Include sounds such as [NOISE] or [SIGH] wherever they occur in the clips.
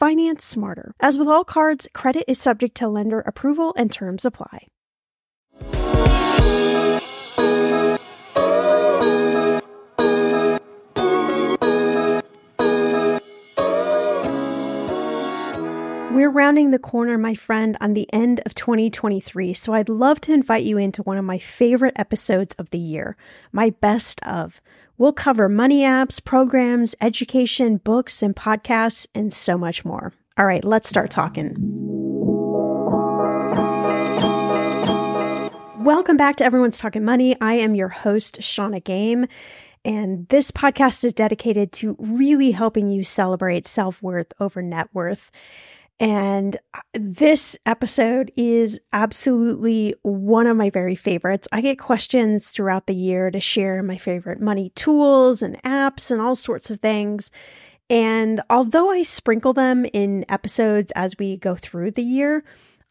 Finance smarter. As with all cards, credit is subject to lender approval and terms apply. We're rounding the corner, my friend, on the end of 2023, so I'd love to invite you into one of my favorite episodes of the year, my best of. We'll cover money apps, programs, education, books, and podcasts, and so much more. All right, let's start talking. Welcome back to Everyone's Talking Money. I am your host, Shannah Game. And this podcast is dedicated to really helping you celebrate self worth over net worth. And uh, this episode is absolutely one of my very favorites. I get questions throughout the year to share my favorite money tools and apps and all sorts of things. And although I sprinkle them in episodes as we go through the year,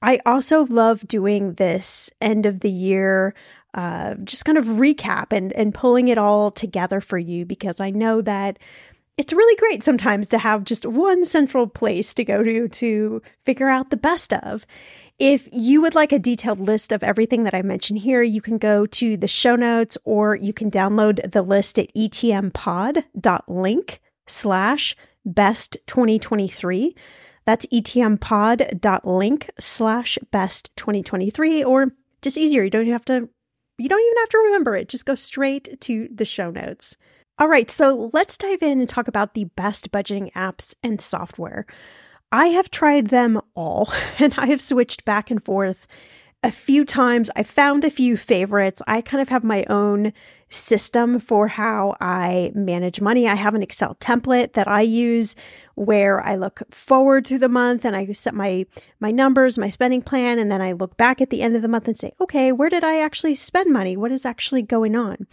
I also love doing this end of the year uh, just kind of recap and, and pulling it all together for you because I know that it's really great sometimes to have just one central place to go to to figure out the best of. If you would like a detailed list of everything that I mentioned here, you can go to the show notes or you can download the list at etmpod.link slash best 2023. That's etmpod.link slash best 2023 or just easier. You don't even have to, you don't even have to remember it. Just go straight to the show notes. All right, so let's dive in and talk about the best budgeting apps and software. I have tried them all [LAUGHS] and I have switched back and forth a few times. I found a few favorites. I kind of have my own system for how I manage money. I have an Excel template that I use where I look forward to the month and I set my my numbers, my spending plan and then I look back at the end of the month and say, "Okay, where did I actually spend money? What is actually going on?"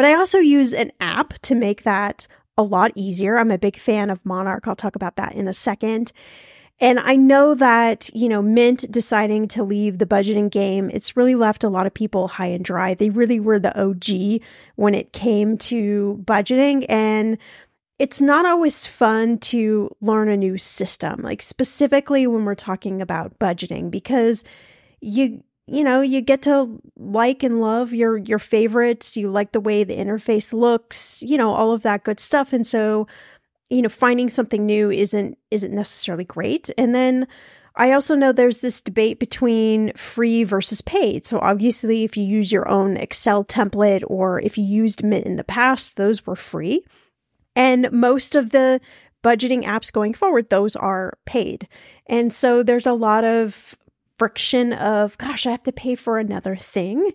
But I also use an app to make that a lot easier. I'm a big fan of Monarch. I'll talk about that in a second. And I know that, you know, Mint deciding to leave the budgeting game, it's really left a lot of people high and dry. They really were the OG when it came to budgeting. And it's not always fun to learn a new system, like specifically when we're talking about budgeting, because you you know, you get to like and love your your favorites, you like the way the interface looks, you know, all of that good stuff. And so, you know, finding something new isn't isn't necessarily great. And then I also know there's this debate between free versus paid. So obviously if you use your own Excel template or if you used Mint in the past, those were free. And most of the budgeting apps going forward, those are paid. And so there's a lot of friction of, gosh, I have to pay for another thing.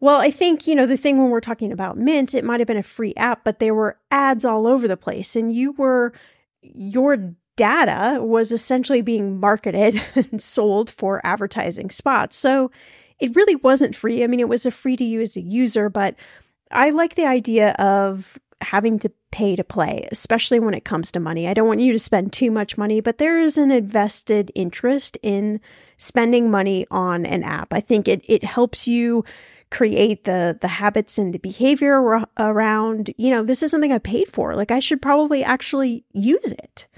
Well, I think, you know, the thing when we're talking about Mint, it might have been a free app, but there were ads all over the place and you were, your data was essentially being marketed [LAUGHS] and sold for advertising spots. So it really wasn't free. I mean, it was a free to use a user, but I like the idea of having to pay to play, especially when it comes to money. I don't want you to spend too much money, but there is an invested interest in spending money on an app. I think it it helps you create the the habits and the behavior around, you know, this is something I paid for. Like I should probably actually use it.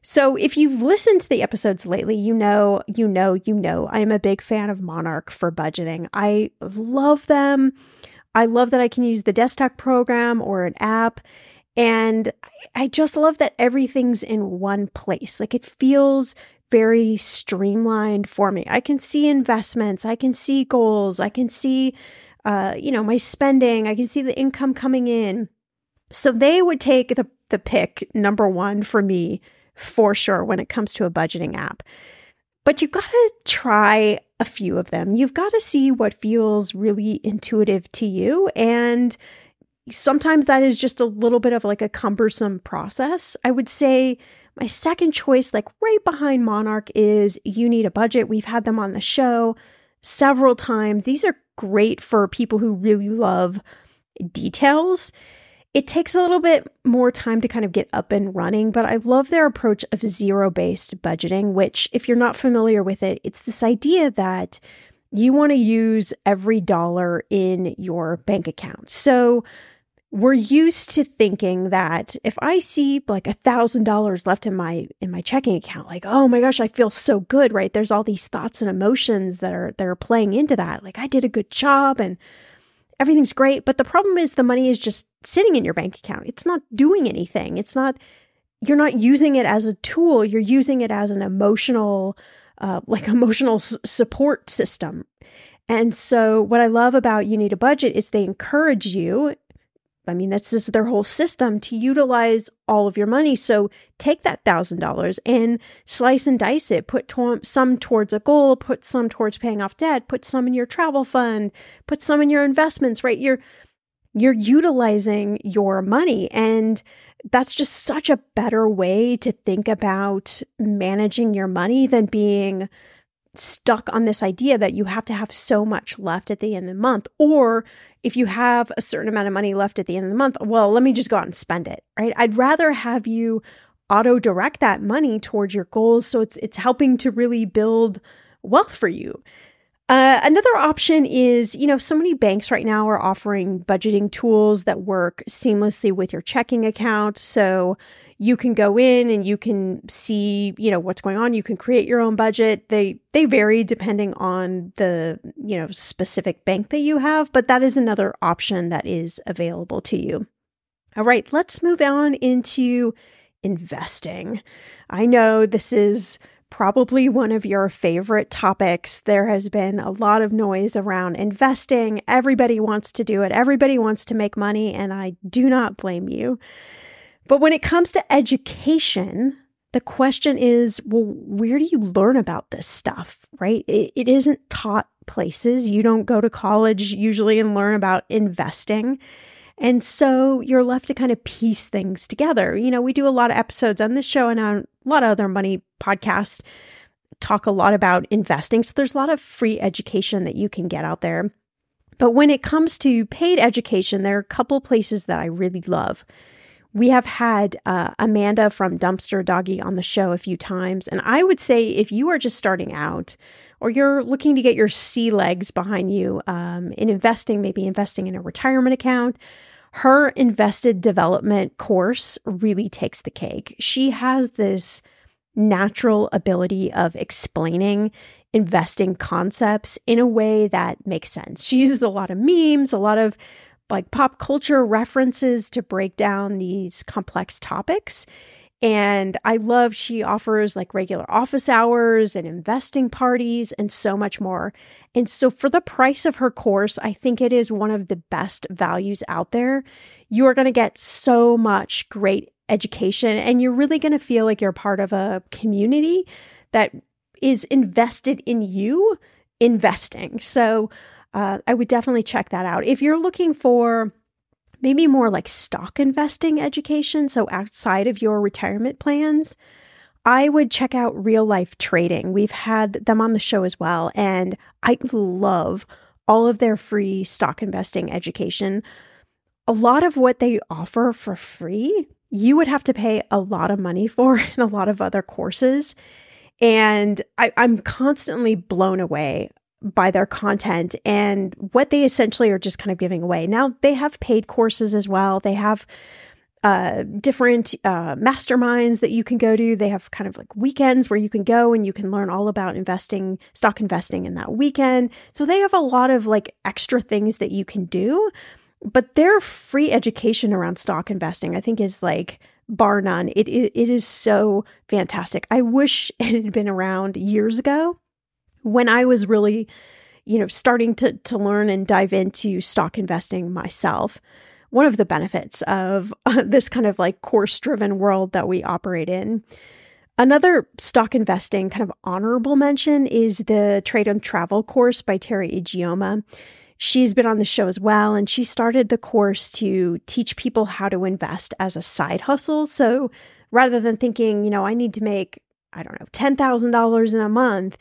So if you've listened to the episodes lately, you know, you know, you know, I am a big fan of Monarch for budgeting. I love them. I love that I can use the desktop program or an app. And I just love that everything's in one place. Like it feels very streamlined for me. I can see investments, I can see goals, I can see, uh, you know, my spending, I can see the income coming in. So they would take the, the pick number one for me for sure when it comes to a budgeting app. But you've got to try a few of them. You've got to see what feels really intuitive to you. And sometimes that is just a little bit of like a cumbersome process. I would say my second choice, like right behind Monarch, is You Need a Budget. We've had them on the show several times. These are great for people who really love details. It takes a little bit more time to kind of get up and running, but I love their approach of zero based budgeting, which, if you're not familiar with it, it's this idea that you want to use every dollar in your bank account. So, we're used to thinking that if I see like a thousand dollars left in my in my checking account, like, oh my gosh, I feel so good, right? There's all these thoughts and emotions that are that are playing into that. Like I did a good job and everything's great. But the problem is the money is just sitting in your bank account. It's not doing anything. It's not, you're not using it as a tool. You're using it as an emotional, uh, like emotional s- support system. And so, what I love about You Need a Budget is they encourage you I mean, that's just their whole system to utilize all of your money. So take that thousand dollars and slice and dice it. Put to- some towards a goal, put some towards paying off debt, put some in your travel fund, put some in your investments, right? You're, you're utilizing your money. And that's just such a better way to think about managing your money than being stuck on this idea that you have to have so much left at the end of the month. Or if you have a certain amount of money left at the end of the month, well, let me just go out and spend it, right? I'd rather have you auto direct that money towards your goals. So it's, it's helping to really build wealth for you. Uh, another option is, you know, so many banks right now are offering budgeting tools that work seamlessly with your checking account. So you can go in and you can see, you know, what's going on. You can create your own budget. They they vary depending on the, you know, specific bank that you have, but that is another option that is available to you. All right, let's move on into investing. I know this is probably one of your favorite topics. There has been a lot of noise around investing. Everybody wants to do it, everybody wants to make money, and I do not blame you. But when it comes to education, the question is well, where do you learn about this stuff, right? It, it isn't taught places. You don't go to college usually and learn about investing. And so you're left to kind of piece things together. You know, we do a lot of episodes on this show and on a lot of other money podcasts talk a lot about investing. So there's a lot of free education that you can get out there. But when it comes to paid education, there are a couple places that I really love we have had uh, Amanda from Dumpster Doggy on the show a few times. And I would say if you are just starting out or you're looking to get your sea legs behind you um, in investing, maybe investing in a retirement account, her invested development course really takes the cake. She has this natural ability of explaining investing concepts in a way that makes sense. She uses a lot of memes, a lot of like pop culture references to break down these complex topics. And I love she offers like regular office hours and investing parties and so much more. And so, for the price of her course, I think it is one of the best values out there. You are going to get so much great education, and you're really going to feel like you're part of a community that is invested in you investing. So, uh, I would definitely check that out. If you're looking for maybe more like stock investing education, so outside of your retirement plans, I would check out Real Life Trading. We've had them on the show as well, and I love all of their free stock investing education. A lot of what they offer for free, you would have to pay a lot of money for [LAUGHS] in a lot of other courses. And I, am constantly blown away by their content and what they essentially are just kind of giving away. Now, they have paid courses as well. They have uh, different uh, masterminds that you can go to. They have kind of like weekends where you can go and you can learn all about investing, stock investing in that weekend. So they have a lot of like extra things that you can do. But their free education around stock investing, I think, is like bar none. It, it, it is so fantastic. I wish [LAUGHS] it had been around years ago when I was really, you know, starting to to learn and dive into stock investing myself, one of the benefits of [LAUGHS] this kind of like course driven world that we operate in. Another stock investing kind of honorable mention is the Trade and Travel course by Teri Ijeoma. She's been on the show as well, and she started the course to teach people how to invest as a side hustle. So rather than thinking, you know, I need to make, I don't know, $10,000 in a month,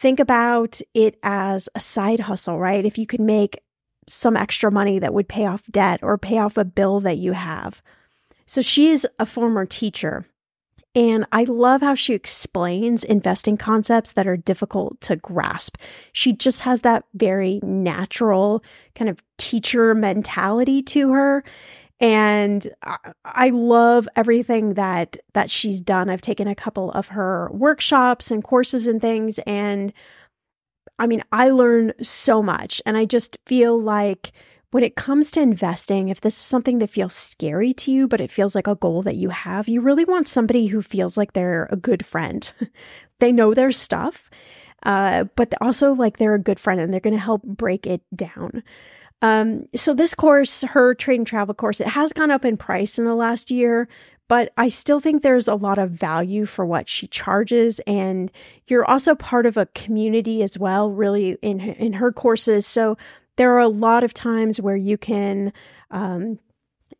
think about it as a side hustle, right? If you could make some extra money that would pay off debt or pay off a bill that you have. So she's a former teacher. And I love how she explains investing concepts that are difficult to grasp. She just has that very natural kind of teacher mentality to her and I, love everything that that she's done. I've taken a couple of her workshops and courses and things and I mean, I learn so much and I just feel like when it comes to investing, if this is something that feels scary to you, but it feels like a goal that you have, you really want somebody who feels like they're a good friend. [LAUGHS] they know their stuff, uh, but also like they're a good friend and they're going to help break it down. Um, so this course, her trade and travel course, it has gone up in price in the last year, but I still think there's a lot of value for what she charges. And you're also part of a community as well, really in in her courses. So there are a lot of times where you can, um,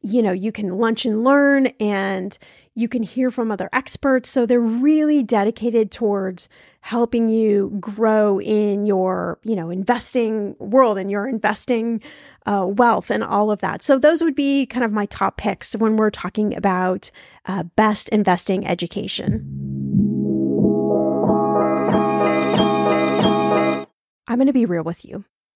you know, you can lunch and learn, and you can hear from other experts. So they're really dedicated towards helping you grow in your, you know, investing world and your investing uh, wealth and all of that. So those would be kind of my top picks when we're talking about uh, best investing education. I'm going to be real with you.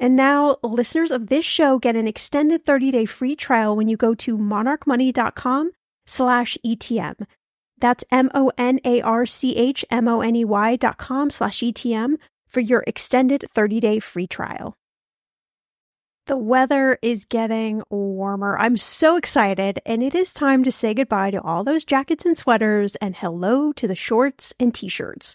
And now listeners of this show get an extended 30-day free trial when you go to monarchmoney.com slash ETM. That's M-O-N-A-R-C-H-M-O-N-E-Y dot com slash ETM for your extended 30-day free trial. The weather is getting warmer. I'm so excited, and it is time to say goodbye to all those jackets and sweaters and hello to the shorts and t shirts.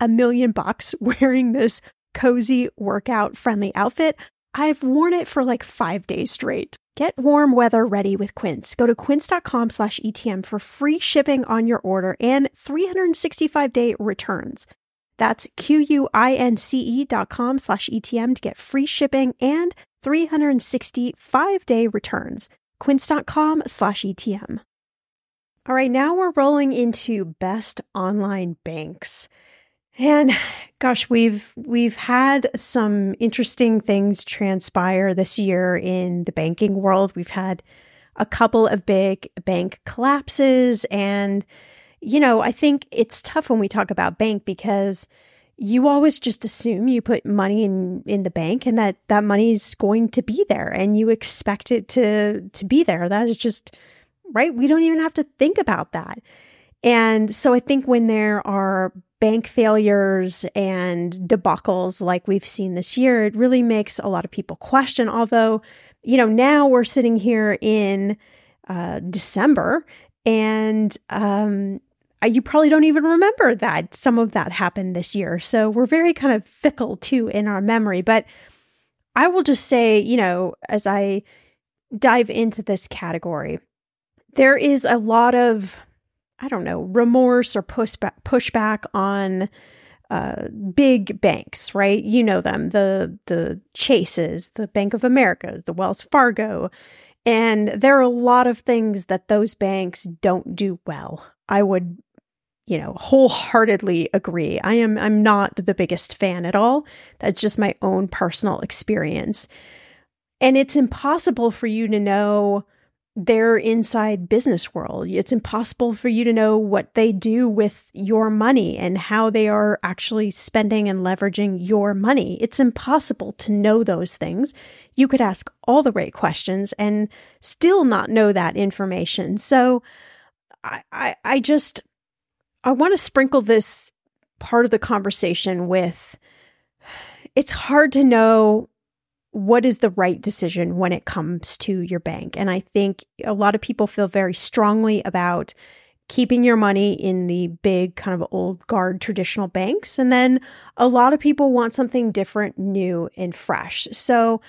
a million bucks [LAUGHS] wearing this cozy workout friendly outfit. I've worn it for like five days straight. Get warm weather ready with Quince. Go to quince.com slash ETM for free shipping on your order and 365 day returns. That's Q-U-I-N-C-E dot com slash ETM to get free shipping and 365 day returns. Quince.com slash ETM. All right, now we're rolling into best online banks. And gosh, we've we've had some interesting things transpire this year in the banking world. We've had a couple of big bank collapses and you know, I think it's tough when we talk about bank because you always just assume you put money in in the bank and that that money is going to be there and you expect it to to be there. That is just right. We don't even have to think about that. And so I think when there are bank failures and debacles like we've seen this year, it really makes a lot of people question. Although, you know, now we're sitting here in uh, December and um, you probably don't even remember that some of that happened this year. So we're very kind of fickle too in our memory. But I will just say, you know, as I dive into this category, there is a lot of, I don't know, remorse or pushback, pushback on uh, big banks, right? You know them, the the Chases, the Bank of America, the Wells Fargo, and there are a lot of things that those banks don't do well. I would, you know, wholeheartedly agree. I am I'm not the biggest fan at all. That's just my own personal experience. And it's impossible for you to know their inside business world. It's impossible for you to know what they do with your money and how they are actually spending and leveraging your money. It's impossible to know those things. You could ask all the right questions and still not know that information. So I, I, I just, I want to sprinkle this part of the conversation with it's hard to know what is the right decision when it comes to your bank. And I think a lot of people feel very strongly about keeping your money in the big kind of old guard traditional banks. And then a lot of people want something different, new, and fresh. So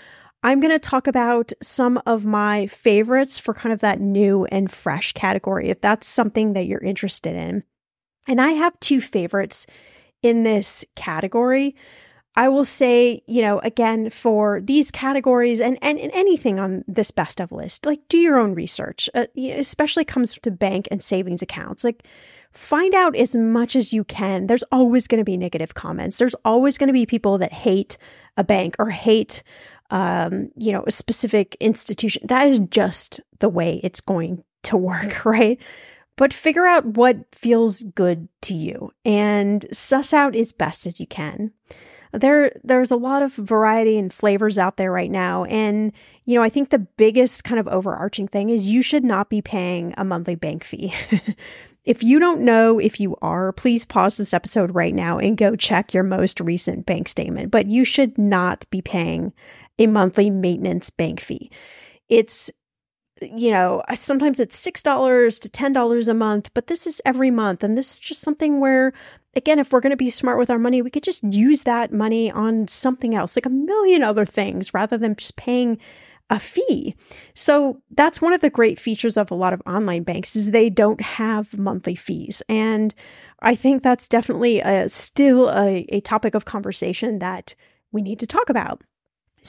I'm going to talk about some of my favorites for kind of that new and fresh category, if that's something that you're interested in. And I have two favorites in this category. I will say, you know, again, for these categories and, and, and anything on this best of list, like do your own research, uh, especially comes to bank and savings accounts. Like, find out as much as you can. There's always going to be negative comments. There's always going to be people that hate a bank or hate, um, you know, a specific institution. That is just the way it's going to work, [LAUGHS] right? But figure out what feels good to you and suss out as best as you can there there's a lot of variety and flavors out there right now. And you know i think the biggest kind of overarching thing is you should not be paying a monthly bank fee. [LAUGHS] If you don't know if you are please pause this episode right now and go check your most recent bank statement. But you should not be paying a monthly maintenance bank fee. It's you know, sometimes it's $6 to $10 a month, but this is every month. And this is just something where, again, if we're going to be smart with our money, we could just use that money on something else, like a million other things, rather than just paying a fee. So that's one of the great features of a lot of online banks is they don't have monthly fees. And I think that's definitely a, still a, a topic of conversation that we need to talk about.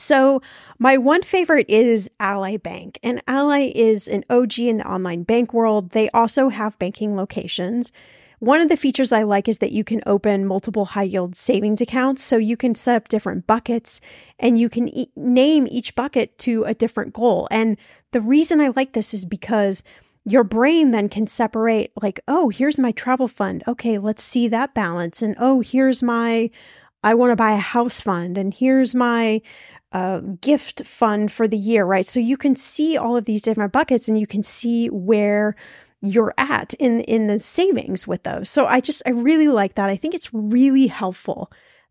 So, my one favorite is Ally Bank, and Ally is an OG in the online bank world. They also have banking locations. One of the features I like is that you can open multiple high yield savings accounts. So you can set up different buckets and you can e- name each bucket to a different goal. And the reason I like this is because your brain then can separate, like, oh, here's my travel fund. Okay, let's see that balance. And oh, here's my, I want to buy a house fund. And here's my, uh, gift fund for the year, right? So you can see all of these different buckets and you can see where you're at in in the savings with those. So I just I really like that. I think it's really helpful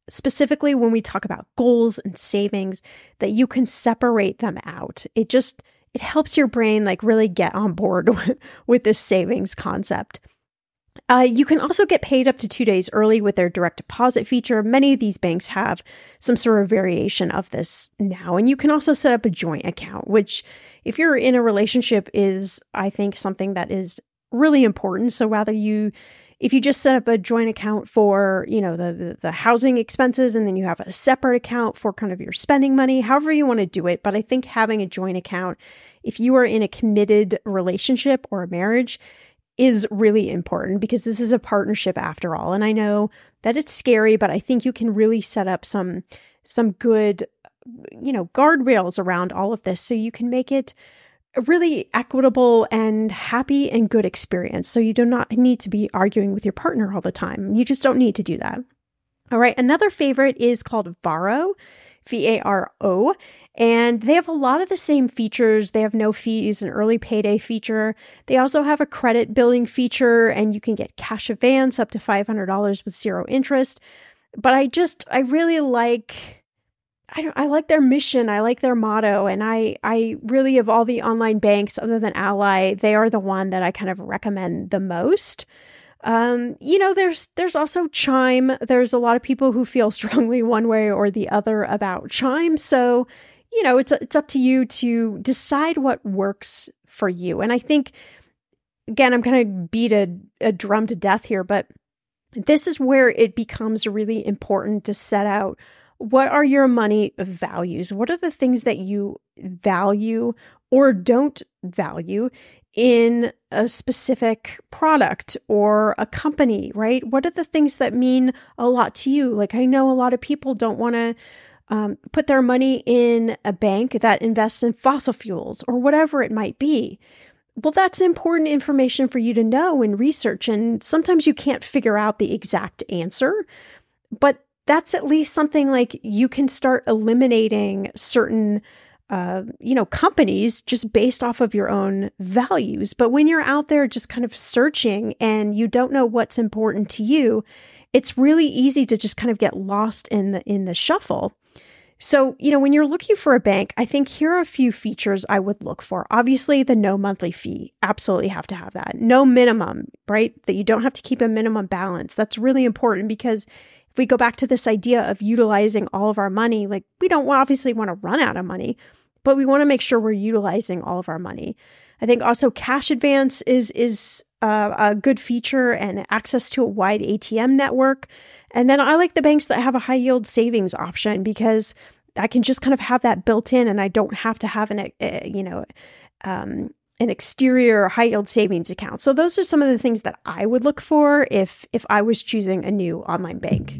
specifically when we talk about goals and savings that you can separate them out. It just it helps your brain like really get on board [LAUGHS] with, with this savings concept. Uh, you can also get paid up to two days early with their direct deposit feature. Many of these banks have some sort of variation of this now. And you can also set up a joint account, which, if you're in a relationship, is, I think, something that is really important. So, rather you if you just set up a joint account for you know the, the housing expenses and then you have a separate account for kind of your spending money however you want to do it but i think having a joint account if you are in a committed relationship or a marriage is really important because this is a partnership after all. And I know that it's scary, but I think you can really set up some some good you know guardrails around all of this so you can make it a really equitable and happy and good experience. So you do not need to be arguing with your partner all the time. You just don't need to do that. All right, another favorite is called Varo. V A R O. And they have a lot of the same features. They have no fees, an early payday feature. They also have a credit billing feature, and you can get cash advance up to $500 with zero interest. But I just, I really like. I don't I like their mission, I like their motto, and I I really of all the online banks other than Ally, they are the one that I kind of recommend the most. Um, you know, there's there's also Chime. There's a lot of people who feel [LAUGHS] strongly one way or the other about Chime. So, you know, it's it's up to you to decide what works for you. And I think again, I'm going to beat a, a drum to death here, but this is where it becomes really important to set out what are your money values? What are the things that you value or don't value in a specific product or a company, right? What are the things that mean a lot to you? Like, I know a lot of people don't want to um, put their money in a bank that invests in fossil fuels or whatever it might be. Well, that's important information for you to know and research. And sometimes you can't figure out the exact answer, but that's at least something like you can start eliminating certain uh, you know, companies just based off of your own values. But when you're out there just kind of searching and you don't know what's important to you, it's really easy to just kind of get lost in the in the shuffle. So, you know, when you're looking for a bank, I think here are a few features I would look for. Obviously, the no monthly fee, absolutely have to have that. No minimum, right? That you don't have to keep a minimum balance. That's really important because if we go back to this idea of utilizing all of our money, like we don't obviously want to run out of money, but we want to make sure we're utilizing all of our money. I think also cash advance is is uh, a good feature and access to a wide ATM network. And then I like the banks that have a high yield savings option because I can just kind of have that built in, and I don't have to have an uh, you know um, an exterior high yield savings account. So those are some of the things that I would look for if if I was choosing a new online bank.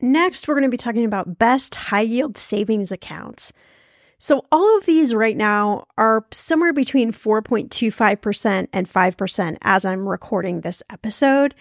Next, we're going to be talking about best high yield savings accounts. So, all of these right now are somewhere between 4.25% and 5% as I'm recording this episode.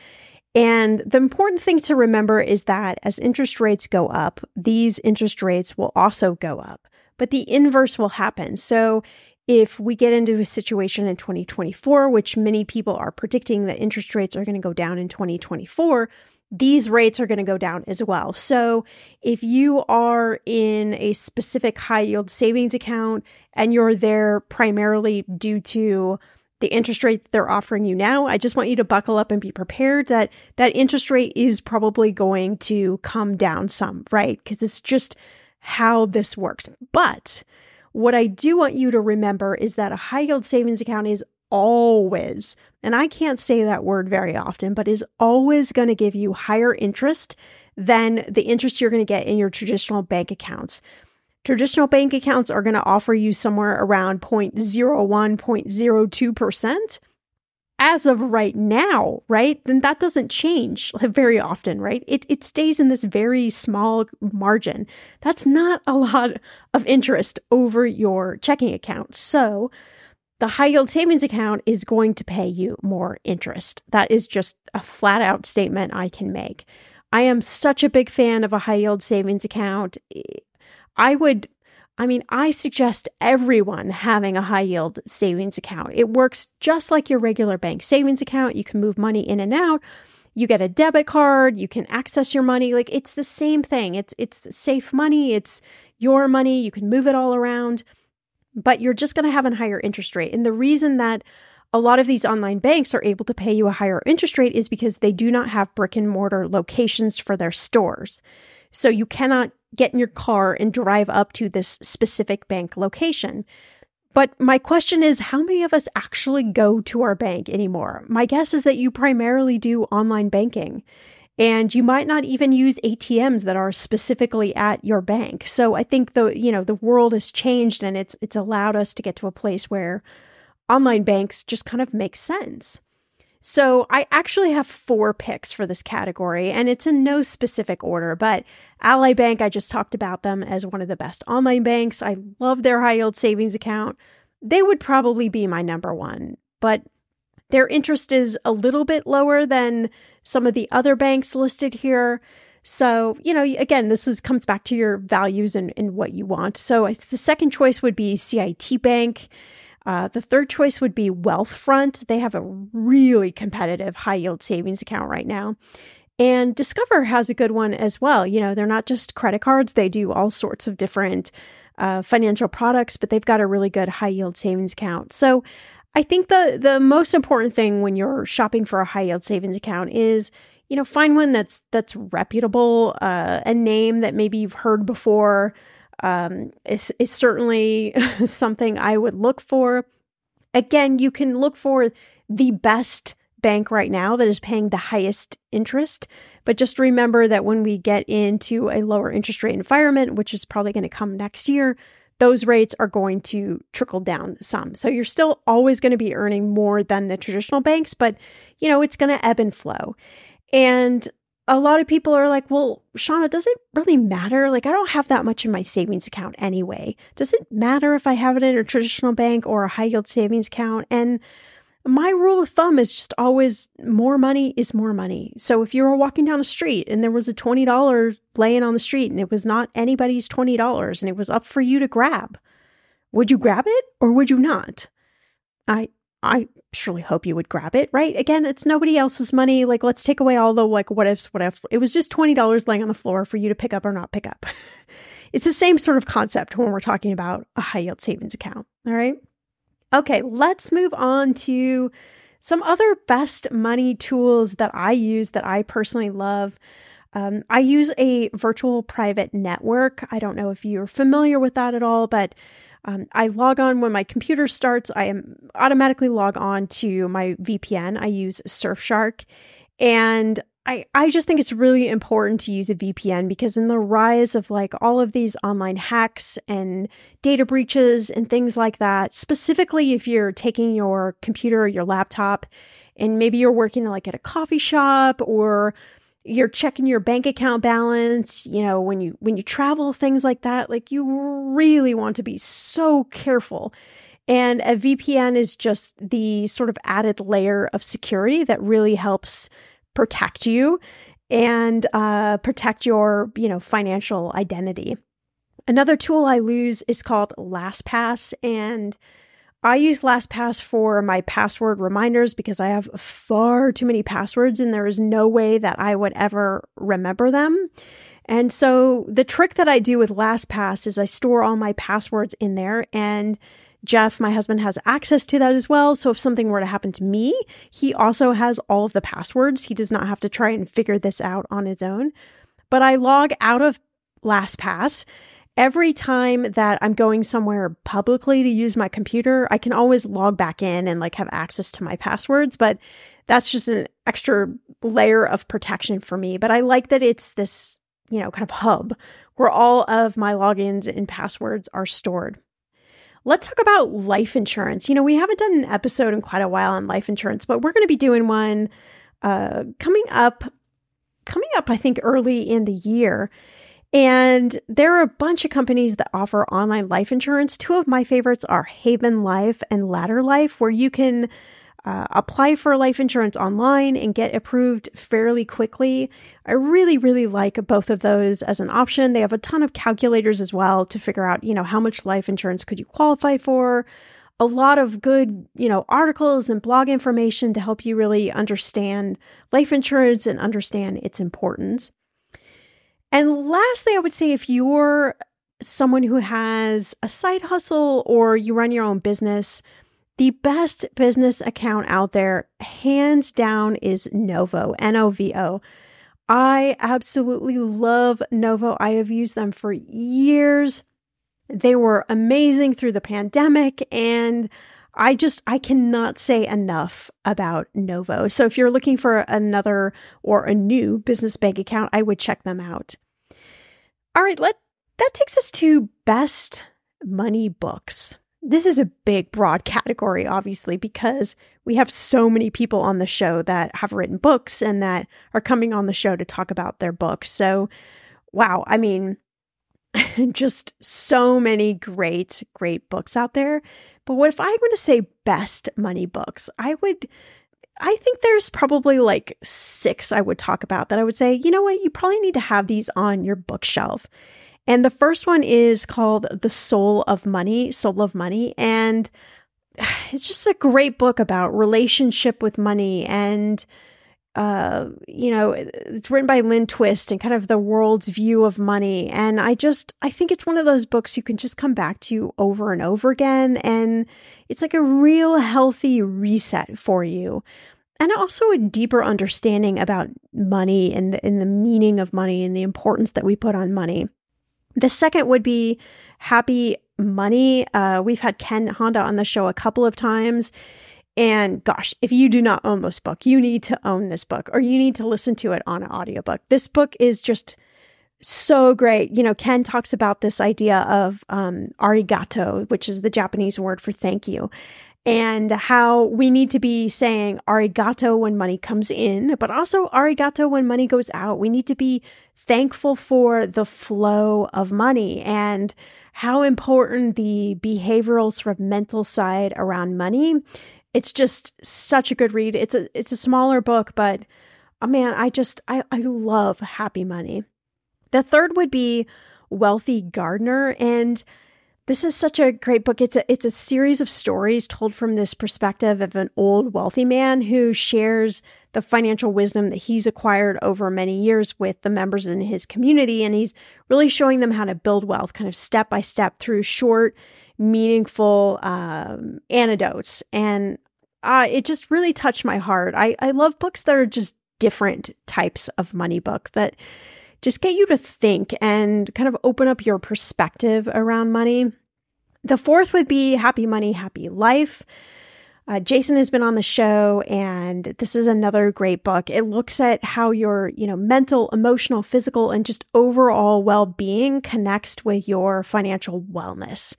And the important thing to remember is that as interest rates go up, these interest rates will also go up, but the inverse will happen. So, if we get into a situation in 2024, which many people are predicting that interest rates are going to go down in 2024, these rates are going to go down as well. So, if you are in a specific high yield savings account and you're there primarily due to the interest rate that they're offering you now, I just want you to buckle up and be prepared that that interest rate is probably going to come down some, right? Because it's just how this works. But what I do want you to remember is that a high yield savings account is always, and I can't say that word very often, but is always going to give you higher interest than the interest you're going to get in your traditional bank accounts. Traditional bank accounts are going to offer you somewhere around 0.01, 0.02% as of right now, right? Then that doesn't change very often, right? It, it stays in this very small margin. That's not a lot of interest over your checking account. So, the high yield savings account is going to pay you more interest. That is just a flat out statement I can make. I am such a big fan of a high yield savings account. I would, I mean, I suggest everyone having a high yield savings account. It works just like your regular bank savings account. You can move money in and out. You get a debit card, you can access your money. Like it's the same thing. It's it's safe money, it's your money, you can move it all around but you're just going to have a higher interest rate. And the reason that a lot of these online banks are able to pay you a higher interest rate is because they do not have brick and mortar locations for their stores. So you cannot get in your car and drive up to this specific bank location. But my question is how many of us actually go to our bank anymore? My guess is that you primarily do online banking and you might not even use ATMs that are specifically at your bank. So I think the you know the world has changed and it's it's allowed us to get to a place where online banks just kind of make sense. So I actually have four picks for this category and it's in no specific order, but Ally Bank I just talked about them as one of the best online banks. I love their high yield savings account. They would probably be my number 1. But their interest is a little bit lower than some of the other banks listed here. So, you know, again, this is comes back to your values and, and what you want. So the second choice would be CIT Bank. Uh, the third choice would be Wealthfront. They have a really competitive high yield savings account right now. And Discover has a good one as well. You know, they're not just credit cards, they do all sorts of different uh, financial products, but they've got a really good high yield savings account. So I think the the most important thing when you're shopping for a high yield savings account is you know find one that's that's reputable, uh, a name that maybe you've heard before. Um, is is certainly [LAUGHS] something I would look for. Again, you can look for the best bank right now that is paying the highest interest. But just remember that when we get into a lower interest rate environment, which is probably going to come next year, those rates are going to trickle down some. So you're still always going to be earning more than the traditional banks, but you know, it's going to ebb and flow. And a lot of people are like, well, Shauna, does it really matter? Like, I don't have that much in my savings account anyway. Does it matter if I have it in a traditional bank or a high yield savings account? And my rule of thumb is just always more money is more money. So if you were walking down a street and there was a $20 laying on the street and it was not anybody's $20 and it was up for you to grab, would you grab it or would you not? I I surely hope you would grab it, right? Again, it's nobody else's money. Like let's take away all the like what ifs, what if. It was just $20 laying on the floor for you to pick up or not pick up. [LAUGHS] it's the same sort of concept when we're talking about a high yield savings account, all right? Okay, let's move on to some other best money tools that I use that I personally love. Um, I use a virtual private network. I don't know if you're familiar with that at all, but um, I log on when my computer starts. I am automatically log on to my VPN. I use Surfshark, and I, I just think it's really important to use a VPN because in the rise of like all of these online hacks and data breaches and things like that, specifically if you're taking your computer or your laptop and maybe you're working like at a coffee shop or you're checking your bank account balance, you know, when you when you travel things like that, like you really want to be so careful. And a VPN is just the sort of added layer of security that really helps protect you and uh, protect your, you know, financial identity. Another tool I use is called LastPass, and I use LastPass for my password reminders because I have far too many passwords, and there is no way that I would ever remember them. And so the trick that I do with LastPass is I store all my passwords in there and Jeff, my husband, has access to that as well. So if something were to happen to me, he also has all of the passwords. He does not have to try and figure this out on his own. But I log out of LastPass every time that I'm going somewhere publicly to use my computer. I can always log back in and like have access to my passwords, but that's just an extra layer of protection for me. But I like that it's this, you know, kind of hub where all of my logins and passwords are stored. Let's talk about life insurance. You know, we haven't done an episode in quite a while on life insurance, but we're going to be doing one uh, coming up, coming up, I think, early in the year. And there are a bunch of companies that offer online life insurance. Two of my favorites are Haven Life and Ladder Life, where you can uh, apply for life insurance online and get approved fairly quickly. I really, really like both of those as an option. They have a ton of calculators as well to figure out, you know, how much life insurance could you qualify for. A lot of good, you know, articles and blog information to help you really understand life insurance and understand its importance. And lastly, I would say if you're someone who has a side hustle or you run your own business, the best business account out there, hands down, is Novo, N O V O. I absolutely love Novo. I have used them for years. They were amazing through the pandemic and I just I cannot say enough about Novo. So if you're looking for another or a new business bank account, I would check them out. All right, let that takes us to best money books this is a big, broad category, obviously, because we have so many people on the show that have written books and that are coming on the show to talk about their books. So, wow, I mean, [LAUGHS] just so many great, great books out there. But what if I'm going to say best money books? I would, I think there's probably like six I would talk about that I would say, you know what, you probably need to have these on your bookshelf. And the first one is called The Soul of Money, Soul of Money. And [SIGHS] it's just a great book about relationship with money and uh, you know, it's written by Lynn Twist and kind of the world's view of money. And I just, I think it's one of those books you can just come back to over and over again. And it's like a real healthy reset for you. And also a deeper understanding about money and the, and the meaning of money and the importance that we put on money. The second would be Happy Money. Uh, we've had Ken Honda on the show a couple of times. And gosh, if you do not own this book, you need to own this book or you need to listen to it on an audiobook. This book is just so great. You know, Ken talks about this idea of um, arigato, which is the Japanese word for thank you, and how we need to be saying arigato when money comes in, but also arigato when money goes out. We need to be thankful for the flow of money and how important the behavioral sort of mental side around money it's just such a good read. It's a it's a smaller book, but oh man, I just I, I love Happy Money. The third would be Wealthy Gardener. And this is such a great book. It's a it's a series of stories told from this perspective of an old wealthy man who shares the financial wisdom that he's acquired over many years with the members in his community. And he's really showing them how to build wealth kind of step by step through short, meaningful um, anecdotes. And uh, it just really touched my heart. I, I love books that are just different types of money books that just get you to think and kind of open up your perspective around money. The fourth would be Happy Money, Happy Life. Uh, Jason has been on the show, and this is another great book. It looks at how your, you know, mental, emotional, physical, and just overall well-being connects with your financial wellness.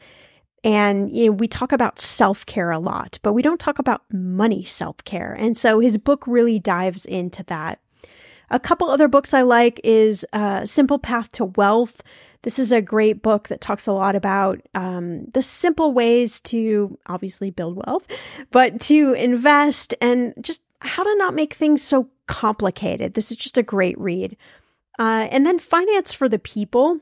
And, you know, we talk about self care a lot, but we don't talk about money self care. And so his book really dives into that. A couple other books I like is uh, Simple Path to Wealth. This is a great book that talks a lot about um, the simple ways to obviously build wealth, but to invest and just how to not make things so complicated. This is just a great read. Uh, and then Finance for the People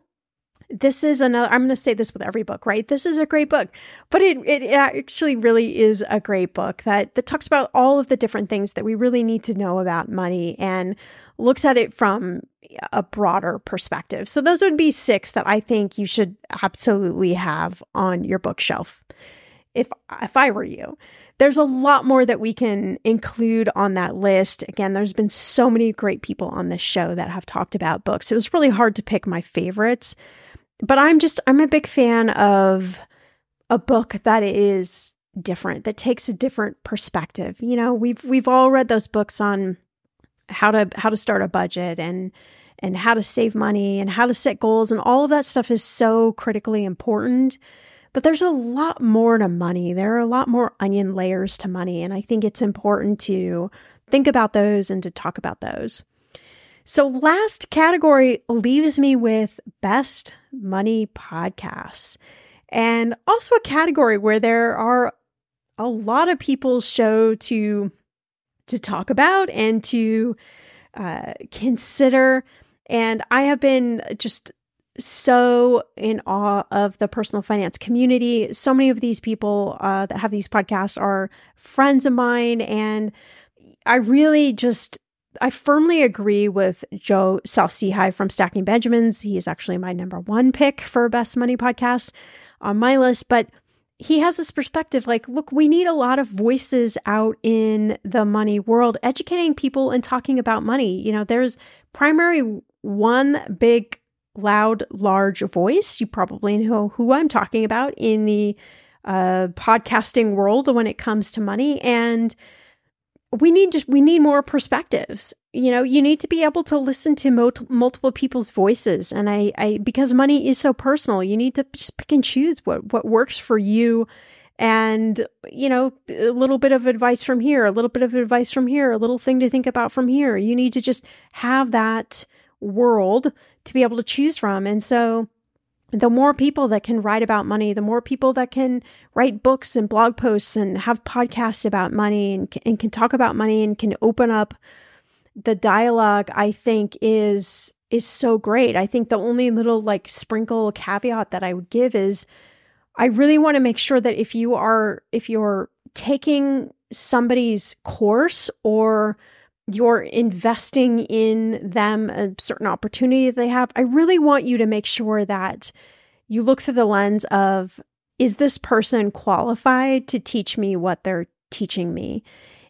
this is another i'm going to say this with every book right this is a great book but it, it actually really is a great book that that talks about all of the different things that we really need to know about money and looks at it from a broader perspective so those would be six that i think you should absolutely have on your bookshelf if if i were you there's a lot more that we can include on that list. Again, there's been so many great people on this show that have talked about books. It was really hard to pick my favorites but I'm just I'm a big fan of a book that is different that takes a different perspective. You know, we've we've all read those books on how to how to start a budget and and how to save money and how to set goals and all of that stuff is so critically important. But there's a lot more to money. There are a lot more onion layers to money and I think it's important to think about those and to talk about those. So, last category leaves me with best money podcasts, and also a category where there are a lot of people show to to talk about and to uh, consider. And I have been just so in awe of the personal finance community. So many of these people uh, that have these podcasts are friends of mine, and I really just I firmly agree with Joe Saul-Sehy from Stacking Benjamins. He is actually my number one pick for Best Money Podcast on my list, but he has this perspective like, look, we need a lot of voices out in the money world, educating people and talking about money. You know, there's primary one big, loud, large voice. You probably know who I'm talking about in the uh, podcasting world when it comes to money. And we need to, we need more perspectives. You know, you need to be able to listen to multiple people's voices, and I, I because money is so personal, you need to just pick and choose what what works for you. And, you know, a little bit of advice from here, a little bit of advice from here, a little thing to think about from here. You need to just have that world to be able to choose from. And so the more people that can write about money, the more people that can write books and blog posts and have podcasts about money and, and can talk about money and can open up the dialogue, I think is is so great. I think the only little like sprinkle caveat that I would give is I really want to make sure that if you are if you're taking somebody's course or you're investing in them a certain opportunity that they have, I really want you to make sure that you look through the lens of is this person qualified to teach me what they're teaching me?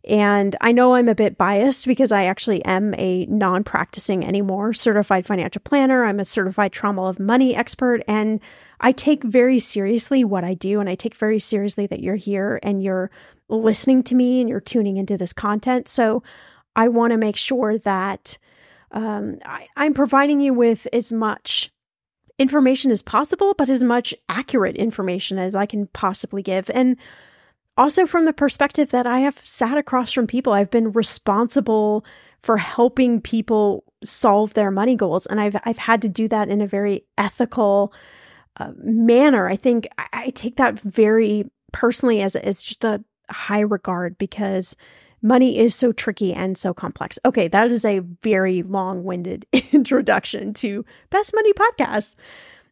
And I know I'm a bit biased because I actually am a non practicing anymore certified financial planner. I'm a certified trauma of money expert. And I take very seriously what I do. And I take very seriously that you're here and you're listening to me and you're tuning into this content. So I want to make sure that um, I, I'm providing you with as much information as possible, but as much accurate information as I can possibly give. And also from the perspective that I have sat across from people, I've been responsible for helping people solve their money goals. And I've, I've had to do that in a very ethical uh, manner. I think I, I take that very personally as, as just a high regard because money is so tricky and so complex. Okay, that is a very long winded [LAUGHS] introduction to Best Money Podcast.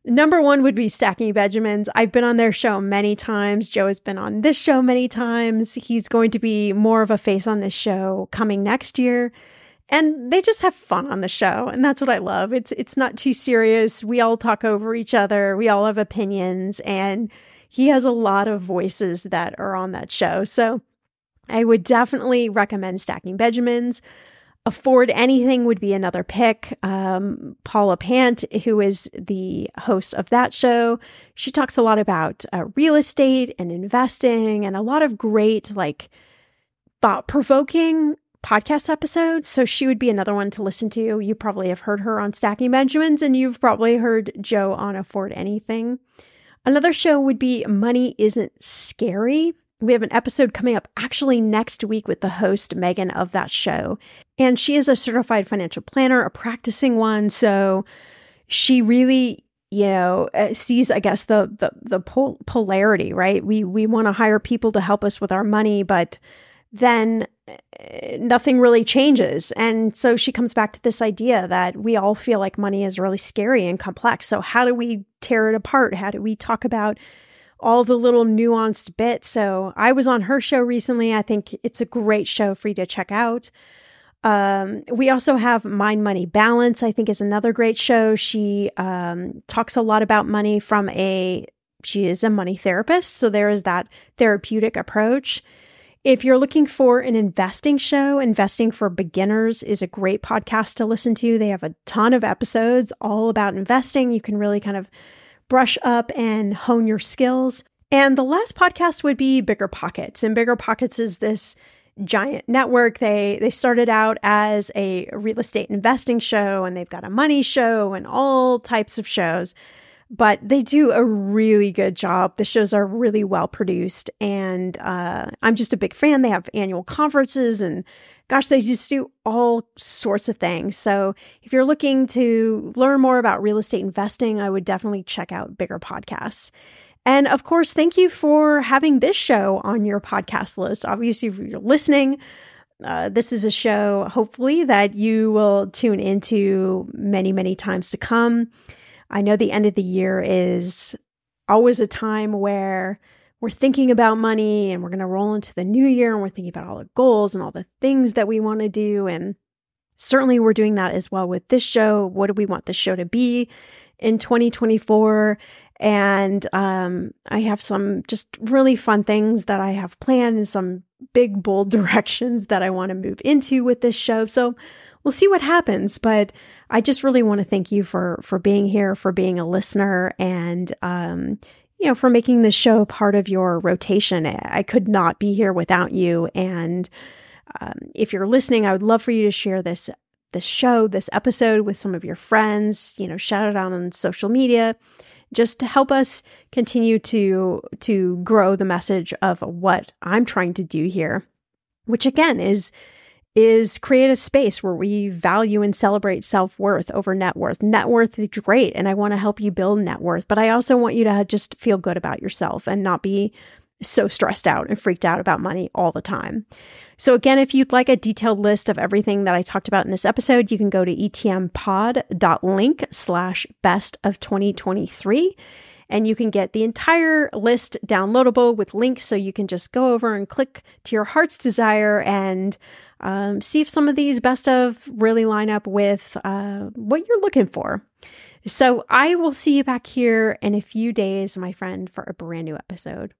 Number one would be Stacking Benjamins. I've been on their show many times. Joe has been on this show many times. He's going to be more of a face on this show coming next year. And they just have fun on the show, and that's what I love. It's it's not too serious. We all talk over each other. We all have opinions, and he has a lot of voices that are on that show. So I would definitely recommend Stacking Benjamins. Afford Anything would be another pick. Um, Paula Pant, who is the host of that show, she talks a lot about uh, real estate and investing and a lot of great, like, thought provoking podcast episodes. So she would be another one to listen to. You probably have heard her on Stacking Benjamins, and you've probably heard Joe on Afford Anything. Another show would be Money Isn't Scary. We have an episode coming up actually next week with the host, Megan, of that show. And she is a certified financial planner, a practicing one. So she really, you know, uh, sees, I guess, the the, the pol- polarity, right? We we want to hire people to help us with our money, but then uh, nothing really changes. And so she comes back to this idea that we all feel like money is really scary and complex. So, how do we tear it apart? How do we talk about all the little nuanced bits. So I was on her show recently. I think it's a great show for you to check out. Um, we also have Mind Money Balance, I think is another great show. She um, talks a lot about money from a, she is a money therapist. So there is that therapeutic approach. If you're looking for an investing show, Investing for Beginners is a great podcast to listen to. They have a ton of episodes all about investing. You can really kind of brush up and hone your skills. And the last podcast would be Bigger Pockets. And Bigger Pockets is this giant network. They they started out as a real estate investing show and they've got a money show and all types of shows. But they do a really good job. The shows are really well produced, and uh, I'm just a big fan. They have annual conferences and gosh, they just do all sorts of things. So if you're looking to learn more about real estate investing, I would definitely check out bigger podcasts. And of course, thank you for having this show on your podcast list. Obviously, if you're listening, uh, this is a show, hopefully, that you will tune into many, many times to come. I know the end of the year is always a time where we're thinking about money and we're going to roll into the new year and we're thinking about all the goals and all the things that we want to do. And certainly we're doing that as well with this show. What do we want the show to be in 2024? And um, I have some just really fun things that I have planned and some big, bold [LAUGHS] directions that I want to move into with this show. So we'll see what happens. But I just really want to thank you for for being here, for being a listener, and um, you know, for making this show part of your rotation. I could not be here without you. And um, if you're listening, I would love for you to share this this show, this episode with some of your friends. You know, shout it out on social media, just to help us continue to to grow the message of what I'm trying to do here, which again is is create a space where we value and celebrate self worth over net worth. Net worth is great, and I want to help you build net worth, but I also want you to just feel good about yourself and not be so stressed out and freaked out about money all the time. So, again, if you'd like a detailed list of everything that I talked about in this episode, you can go to etmpod.link slash best of 2023 and you can get the entire list downloadable with links so you can just go over and click to your heart's desire and um, see if some of these best of really line up with uh, what you're looking for. So I will see you back here in a few days, my friend, for a brand new episode.